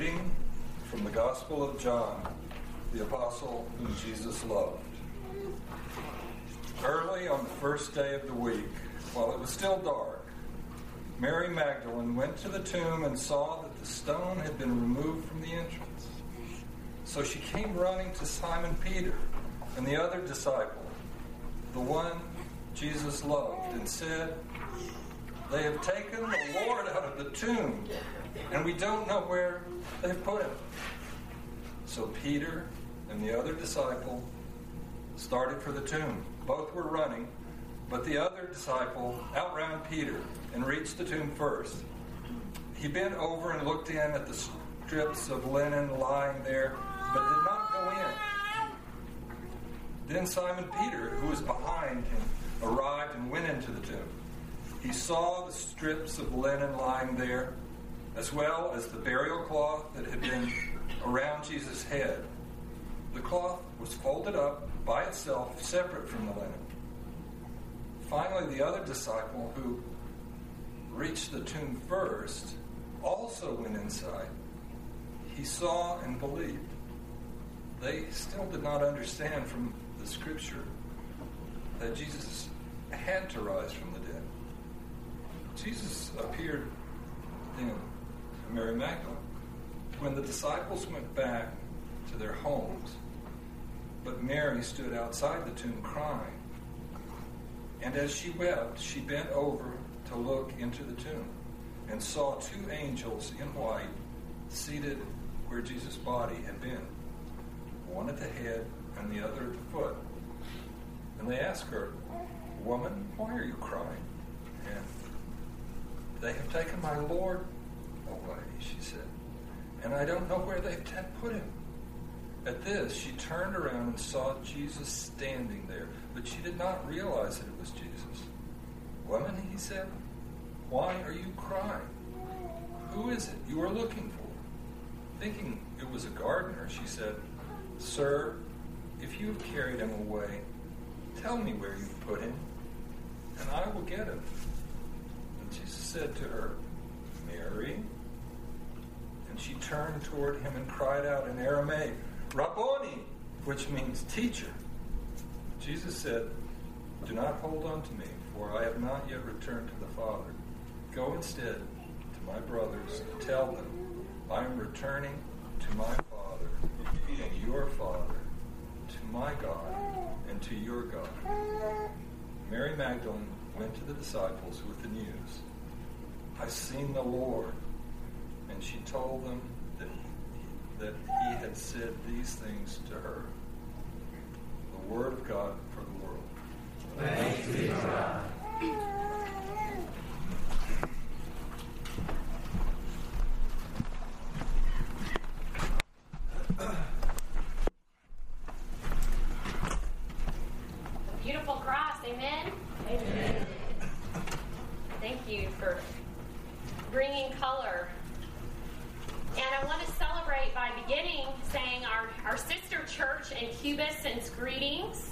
reading from the Gospel of John, the apostle whom Jesus loved. Early on the first day of the week, while it was still dark, Mary Magdalene went to the tomb and saw that the stone had been removed from the entrance. So she came running to Simon Peter and the other disciple, the one Jesus loved, and said, They have taken the Lord out of the tomb, and we don't know where they've put him. So Peter and the other disciple started for the tomb. Both were running, but the other disciple outran Peter and reached the tomb first. He bent over and looked in at the strips of linen lying there, but did not go in. Then Simon Peter, who was behind him, arrived and went into the tomb. He saw the strips of linen lying there, as well as the burial cloth that had been around Jesus' head. The cloth was folded up by itself, separate from the linen. Finally, the other disciple who reached the tomb first also went inside. He saw and believed. They still did not understand from the scripture that Jesus had to rise from the dead. Jesus appeared then Mary Magdalene. When the disciples went back to their homes, but Mary stood outside the tomb crying. And as she wept, she bent over to look into the tomb and saw two angels in white seated where Jesus' body had been, one at the head and the other at the foot. And they asked her, Woman, why are you crying? And they have taken my Lord away, she said, and I don't know where they've put him. At this, she turned around and saw Jesus standing there, but she did not realize that it was Jesus. Woman, he said, why are you crying? Who is it you are looking for? Thinking it was a gardener, she said, Sir, if you have carried him away, tell me where you've put him, and I will get him. And Jesus said to her, Mary. She turned toward him and cried out in Aramaic, Rabboni, which means teacher. Jesus said, Do not hold on to me, for I have not yet returned to the Father. Go instead to my brothers and tell them, I am returning to my Father and your Father, to my God and to your God. Mary Magdalene went to the disciples with the news. I've seen the Lord. And she told them that that he had said these things to her. The word of God for the world. Thanks be to God. Beautiful cross, amen? Amen. Thank you for bringing color and I want to celebrate by beginning saying our, our sister church in Cuba sends greetings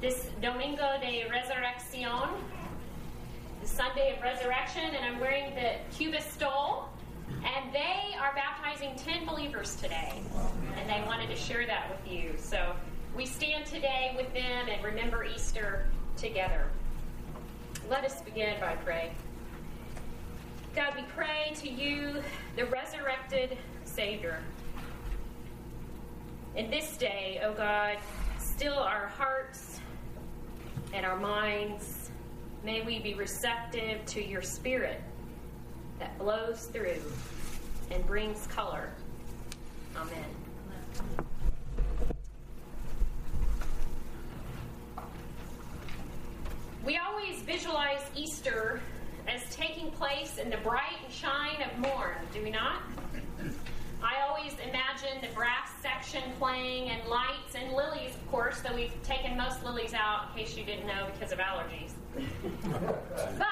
this Domingo de Resurrección, the Sunday of Resurrection, and I'm wearing the Cuba stole. And they are baptizing 10 believers today. And they wanted to share that with you. So we stand today with them and remember Easter together. Let us begin by praying. God, we pray to you, the resurrected Savior. In this day, O oh God, still our hearts and our minds. May we be receptive to your Spirit that blows through and brings color. Amen. We always visualize Easter as taking place in the bright and shine of morn, do we not? I always imagine the brass section playing and lights and lilies, of course, though we've taken most lilies out in case you didn't know because of allergies. but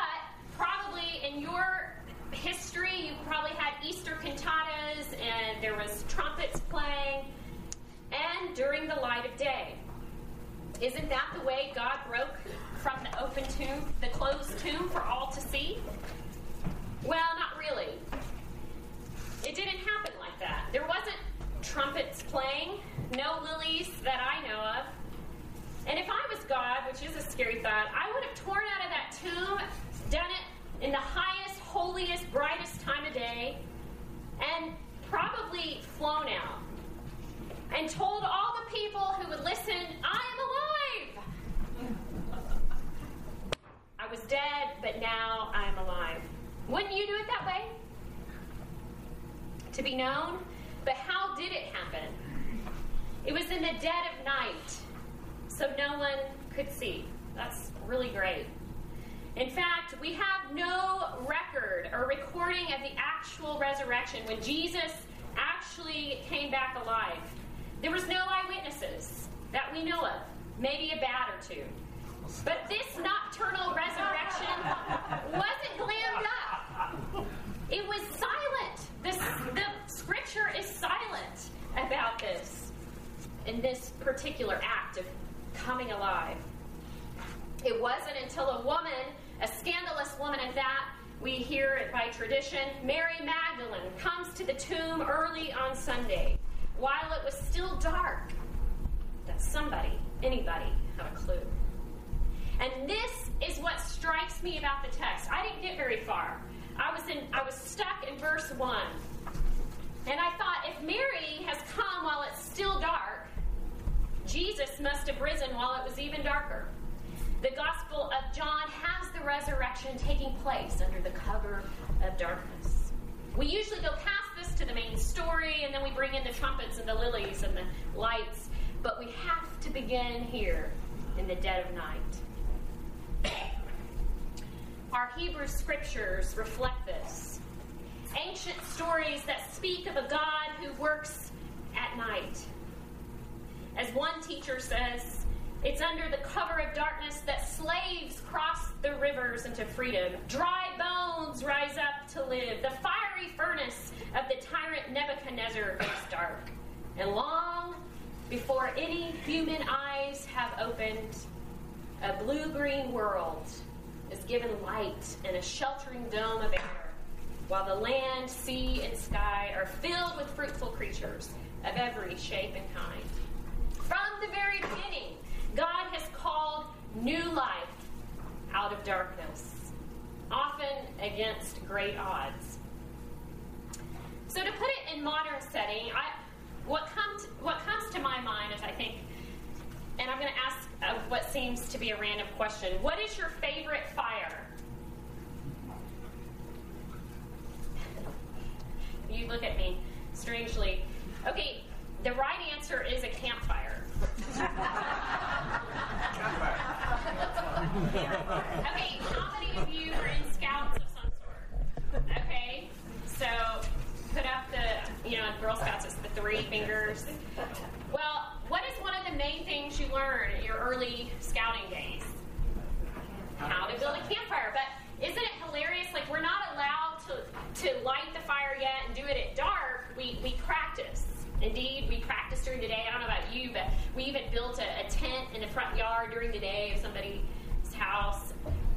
probably in your history, you probably had Easter cantatas and there was trumpets playing and during the light of day. Isn't that the way God broke open tomb, the closed tomb for all to see? Well, not really. It didn't happen like that. There wasn't trumpets playing, no lilies that I know of. And if I was God, which is a scary thought, I would have torn out of that tomb, done it in the highest, holiest, brightest time of day, and probably flown out and told all the people who would listen, I am alone. I was dead, but now I am alive. Wouldn't you do it that way? To be known? But how did it happen? It was in the dead of night, so no one could see. That's really great. In fact, we have no record or recording of the actual resurrection when Jesus actually came back alive. There was no eyewitnesses that we know of, maybe a bat or two. But this nocturnal resurrection wasn't glammed up. It was silent. The scripture is silent about this in this particular act of coming alive. It wasn't until a woman, a scandalous woman at that, we hear it by tradition, Mary Magdalene comes to the tomb early on Sunday while it was still dark that somebody, anybody, had a clue. And this is what strikes me about the text. I didn't get very far. I was in I was stuck in verse 1. And I thought if Mary has come while it's still dark, Jesus must have risen while it was even darker. The Gospel of John has the resurrection taking place under the cover of darkness. We usually go past this to the main story and then we bring in the trumpets and the lilies and the lights, but we have to begin here in the dead of night. Our Hebrew scriptures reflect this. Ancient stories that speak of a God who works at night. As one teacher says, it's under the cover of darkness that slaves cross the rivers into freedom. Dry bones rise up to live. The fiery furnace of the tyrant Nebuchadnezzar is dark. And long before any human eyes have opened, a blue green world is given light and a sheltering dome of air, while the land, sea, and sky are filled with fruitful creatures of every shape and kind. From the very beginning, God has called new life out of darkness, often against great odds. So, to put it in modern setting, I, what comes what comes to my mind is I think, uh, what seems to be a random question: What is your favorite fire? you look at me strangely. Okay, the right answer is a campfire. okay, how many of you are in scouts of some sort? Okay, so put up the, you know, Girl Scouts, it's the three fingers. Well, what is one of the main things you learn in your early scouting days? How to build a campfire. But isn't it hilarious? Like, we're not allowed to, to light the fire yet and do it at dark. We, we practice. Indeed, we practice during the day. I don't know about you, but we even built a, a tent in the front yard during the day of somebody's house,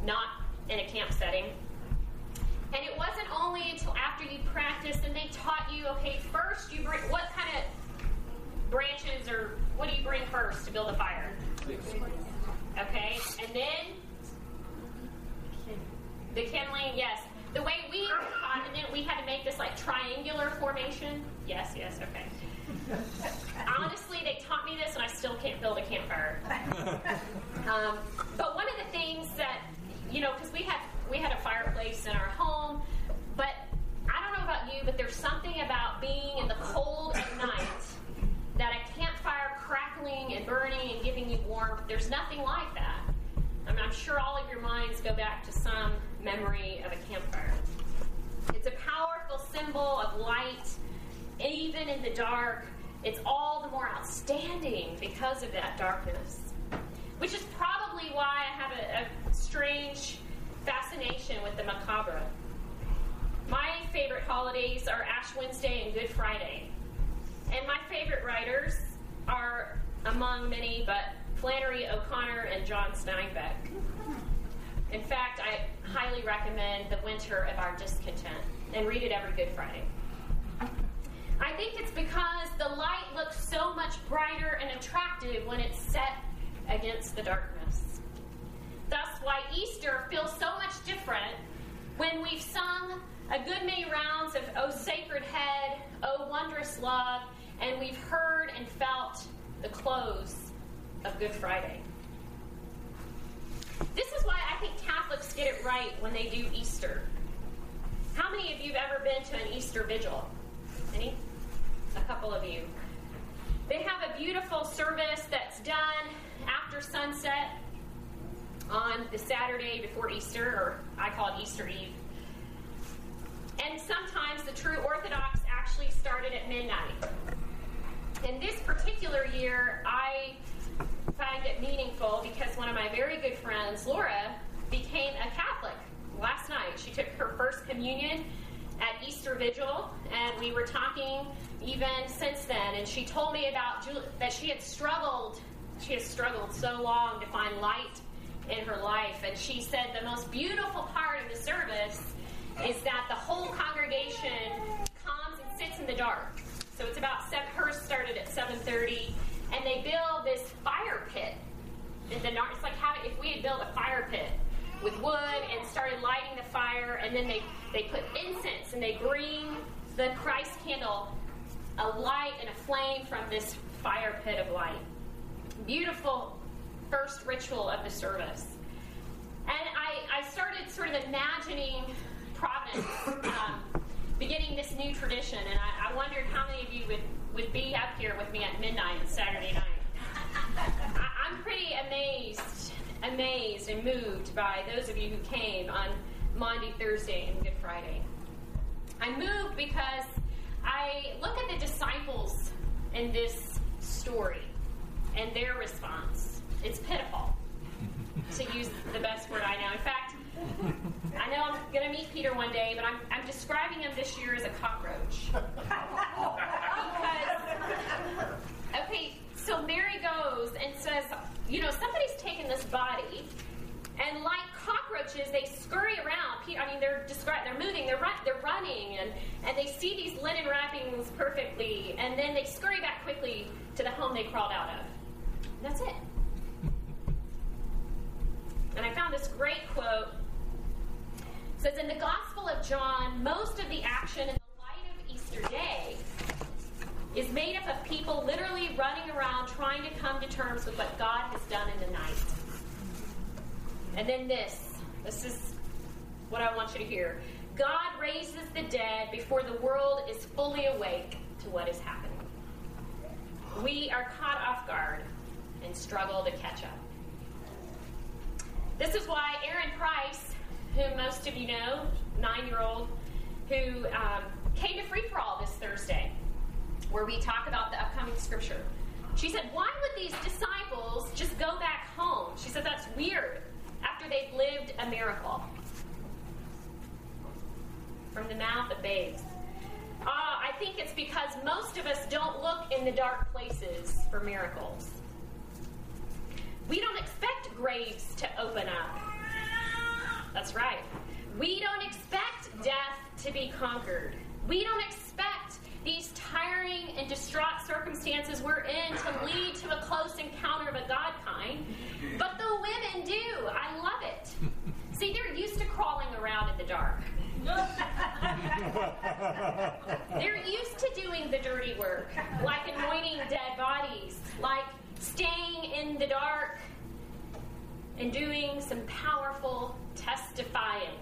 not in a camp setting. And it wasn't only until after you practiced and they taught you, okay, first you bring what kind of branches or what do you bring first to build a fire? Okay, and then the kindling, yes. The way we and then we had to make this like triangular formation. Yes, yes, okay. Honestly, they taught me this, and I still can't build a campfire. Um, but one of the things that you know, because we had we had a fireplace in our home, but I don't know about you, but there's something about being in the cold at night that a campfire crackling and burning and giving you warmth. There's nothing like that. I mean, I'm sure all of your minds go back to some memory of a campfire. It's a powerful symbol of light, even in the dark. It's all the more outstanding because of that darkness. Which is probably why I have a, a strange fascination with the macabre. My favorite holidays are Ash Wednesday and Good Friday. And my favorite writers are, among many, but Flannery O'Connor and John Steinbeck. In fact, I highly recommend The Winter of Our Discontent and read it every Good Friday. I think it's because the light looks so much brighter and attractive when it's set against the darkness. Thus, why Easter feels so much different when we've sung a good many rounds of Oh Sacred Head, Oh Wondrous Love, and we've heard and felt the close of Good Friday. This is why I think Catholics get it right when they do Easter. How many of you have ever been to an Easter vigil? Any? A couple of you. They have a beautiful service that's done after sunset on the Saturday before Easter, or I call it Easter Eve. And sometimes the true Orthodox actually started at midnight. In this particular year, I find it meaningful because one of my very good friends, Laura, became a Catholic last night. She took her first communion at Easter Vigil, and we were talking even since then. And she told me about Julie, that she had struggled. She has struggled so long to find light in her life, and she said the most beautiful part of the service is that the whole congregation comes and sits in the dark. So it's about seven, hers started at 7:30, and they build this fire pit dark. It's like how if we had built a fire pit with wood and started lighting the fire, and then they they put incense and they bring the Christ candle a light and a flame from this fire pit of light. Beautiful first ritual of the service. And I, I started sort of imagining Providence um, beginning this new tradition, and I, I, wondered how many of you would, would be up here with me at midnight on Saturday night. I, I'm pretty amazed, amazed and moved by those of you who came on Monday, Thursday, and Good Friday. I'm moved because I look at the disciples in this story and their response. It's pitiful, to use the best word I know. In fact, I know I'm going to meet Peter one day, but I'm, I'm describing him this year as a cockroach. because, okay, so Mary goes and says, you know, somebody's taken this body, and like cockroaches, they scurry around. I mean, they're described, they're moving, they're run, they're running, and and they see these linen wrappings perfectly, and then they scurry back quickly to the home they crawled out of. And that's it. And I found this great quote. It says in the Gospel of John, most of the action in the light of Easter Day is made up of people literally running around trying to come to terms with what God has done in the night. And then this. This is what I want you to hear. God raises the dead before the world is fully awake to what is happening. We are caught off guard and struggle to catch up. This is why Erin Price, whom most of you know, nine year old, who um, came to Free for All this Thursday, where we talk about the upcoming scripture. She said, Why would these disciples just go back home? She said, That's weird after they've lived a miracle from the mouth of babes. Uh, I think it's because most of us don't look in the dark places for miracles. We don't expect graves to open up. That's right. We don't expect death to be conquered. We don't expect these tiring and distraught circumstances we're in to lead to a close encounter of a God kind. But the women do. I love it. See, they're used to crawling around in the dark. they're used to doing the dirty work, like anointing dead bodies, like staying in the dark and doing some powerful testifying.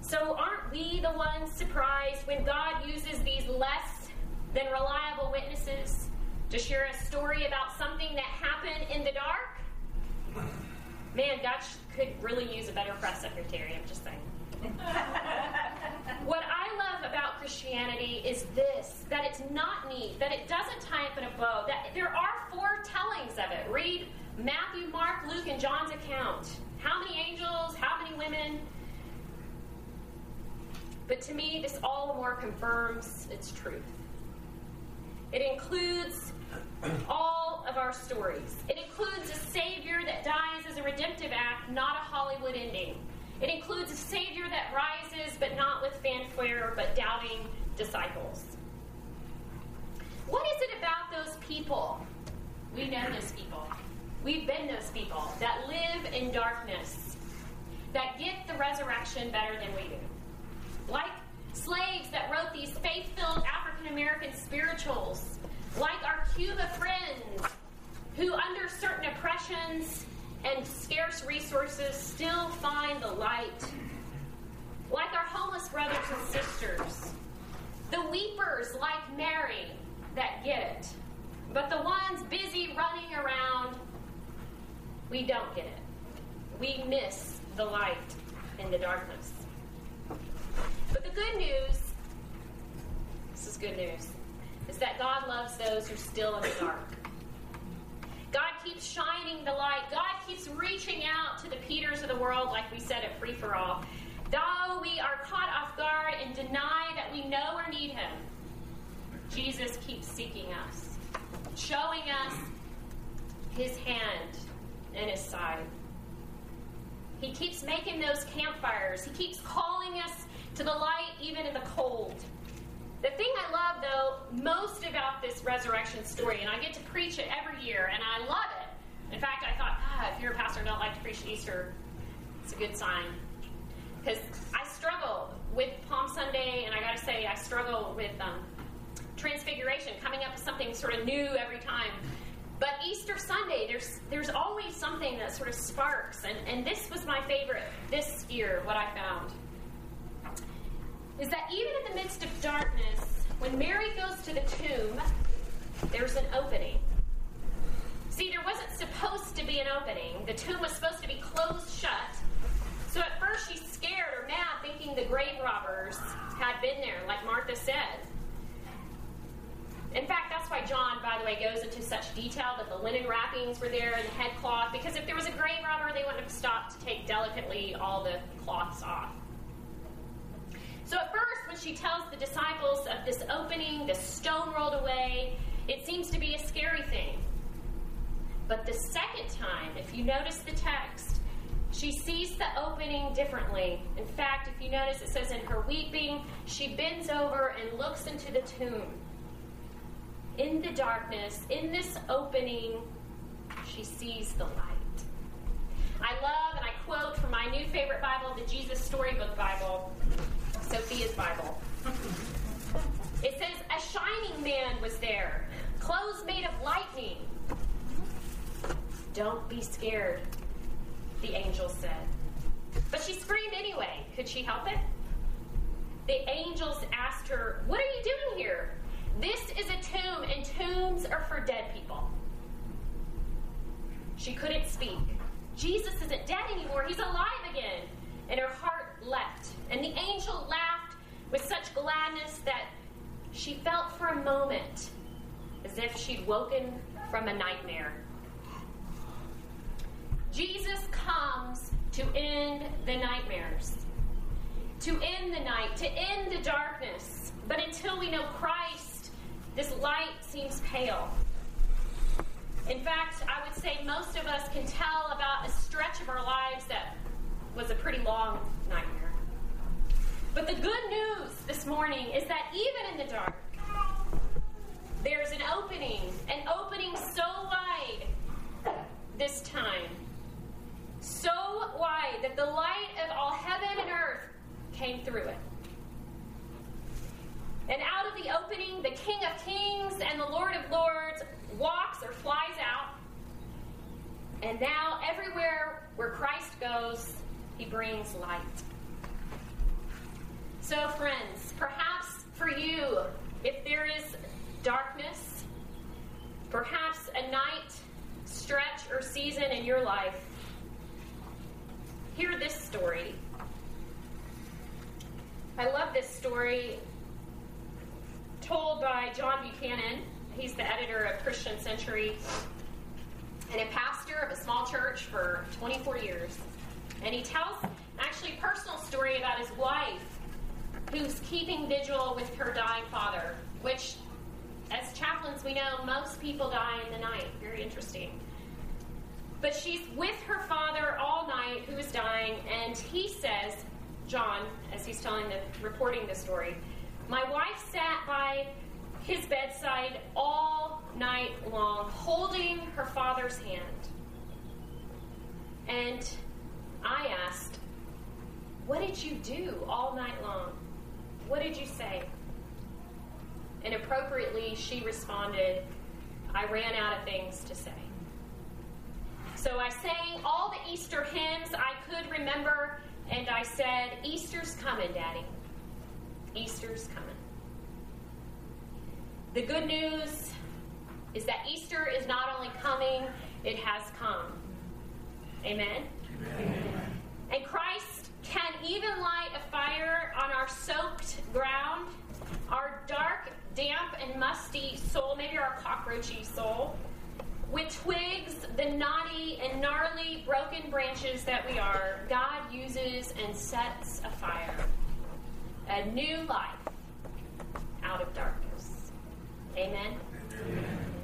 So, aren't we the ones surprised when God uses these less than reliable witnesses to share a story about something that happened in the dark? Man, God could really use a better press secretary, I'm just saying. what I about Christianity is this that it's not neat, that it doesn't tie up in a bow, that there are four tellings of it. Read Matthew, Mark, Luke, and John's account. How many angels, how many women? But to me, this all the more confirms its truth. It includes all of our stories. It includes a Savior that dies as a redemptive act, not a Hollywood ending. It includes a Savior that rises, but not with fanfare, but doubting disciples. What is it about those people? We know those people. We've been those people that live in darkness, that get the resurrection better than we do. Like slaves that wrote these faith filled African American spirituals. Like our Cuba friends who, under certain oppressions and scarce resources, still find the light. Like our homeless brothers and sisters. The weepers like Mary that get it. But the ones busy running around, we don't get it. We miss the light in the darkness. But the good news, this is good news, is that God loves those who are still in the dark. God keeps shining the light. God keeps reaching out to the Peters of the world, like we said at Free for All. Though we are caught off guard and deny that we know or need Him, Jesus keeps seeking us, showing us His hand and His side. He keeps making those campfires. He keeps calling us to the light even in the cold. The thing I love, though, most about this resurrection story, and I get to preach it every year, and I love it. In fact, I thought, ah, if you're a pastor and don't like to preach Easter, it's a good sign. Because I struggle with Palm Sunday, and I got to say, I struggle with um, Transfiguration, coming up with something sort of new every time. But Easter Sunday, there's there's always something that sort of sparks, and, and this was my favorite this year, what I found. Is that even in the midst of darkness, when Mary goes to the tomb, there's an opening. See, there wasn't supposed to be an opening. The tomb was supposed to be closed shut. So at first she's scared or mad, thinking the grave robbers had been there, like Martha said. In fact, that's why John, by the way, goes into such detail that the linen wrappings were there and the headcloth, because if there was a grave robber, they wouldn't have stopped to take delicately all the cloths off. So at first, when she tells the disciples of this opening, the stone rolled away, it seems to be a scary thing. But the second time, if you notice the text, she sees the opening differently. In fact, if you notice, it says in her weeping, she bends over and looks into the tomb. In the darkness, in this opening, she sees the light. I love, and I quote from my new favorite Bible, the Jesus Storybook Bible, Sophia's Bible. It says, A shining man was there, clothes made of lightning. Don't be scared, the angel said. But she screamed anyway. Could she help it? The angels asked her, What are you doing here? This is a tomb, and tombs are for dead people. She couldn't speak. Jesus isn't dead anymore, he's alive again. And her heart leapt. And the angel laughed with such gladness that she felt for a moment as if she'd woken from a nightmare. Jesus comes to end the nightmares, to end the night, to end the darkness. But until we know Christ, this light seems pale. In fact, I would say most of us can tell about a stretch of our lives that was a pretty long nightmare. But the good news this morning is that even in the dark, there's an opening, an opening so wide this time. That the light of all heaven and earth came through it. And out of the opening, the King of Kings and the Lord of Lords walks or flies out. And now, everywhere where Christ goes, he brings light. So, friends, perhaps for you, if there is darkness, perhaps a night, stretch, or season in your life, hear this story. I love this story told by John Buchanan. He's the editor of Christian Century and a pastor of a small church for 24 years. And he tells actually a personal story about his wife who's keeping vigil with her dying father, which, as chaplains, we know most people die in the night. Very interesting. But she's with her father all night who is dying, and he says, John, as he's telling the reporting the story, my wife sat by his bedside all night long, holding her father's hand. And I asked, What did you do all night long? What did you say? And appropriately, she responded, I ran out of things to say. So I sang all the Easter hymns I could remember, and I said, Easter's coming, Daddy. Easter's coming. The good news is that Easter is not only coming, it has come. Amen? Amen. And Christ can even light a fire on our soaked ground, our dark, damp, and musty soul, maybe our cockroachy soul, with twigs, the knotty and gnarly broken branches that we are. God uses and sets a fire, a new life out of darkness. Amen. Amen.